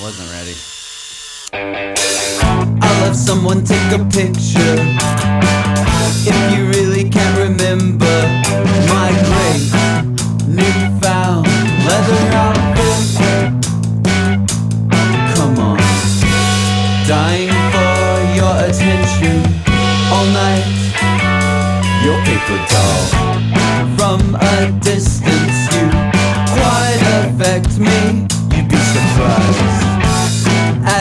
Wasn't ready. I'll have someone take a picture. If you really can't remember my great newfound leather outfit, come on. Dying for your attention all night. Your paper doll. From a distance, you quite affect me. You'd be surprised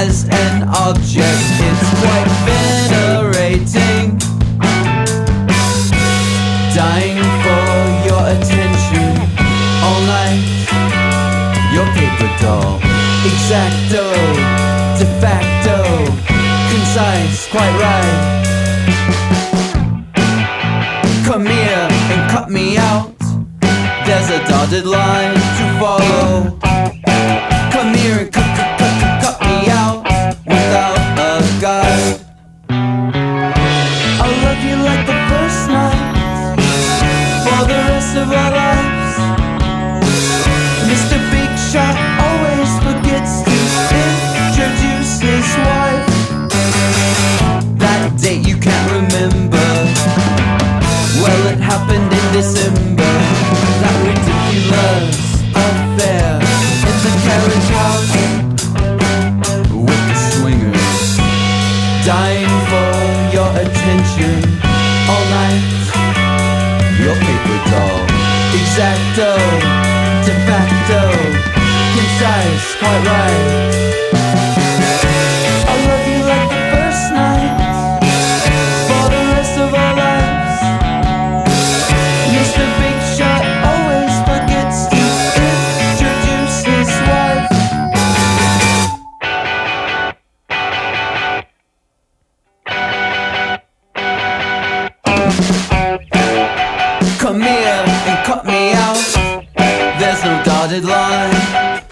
as an object, it's quite venerating. Dying for your attention all night. Your paper doll, exacto, de facto, concise, quite right. Come here and cut me out. There's a dotted line to follow. With the swingers. Dying for your attention all night. Your paper doll, exacto, de facto, concise, quite right. And cut me out. There's no dotted line.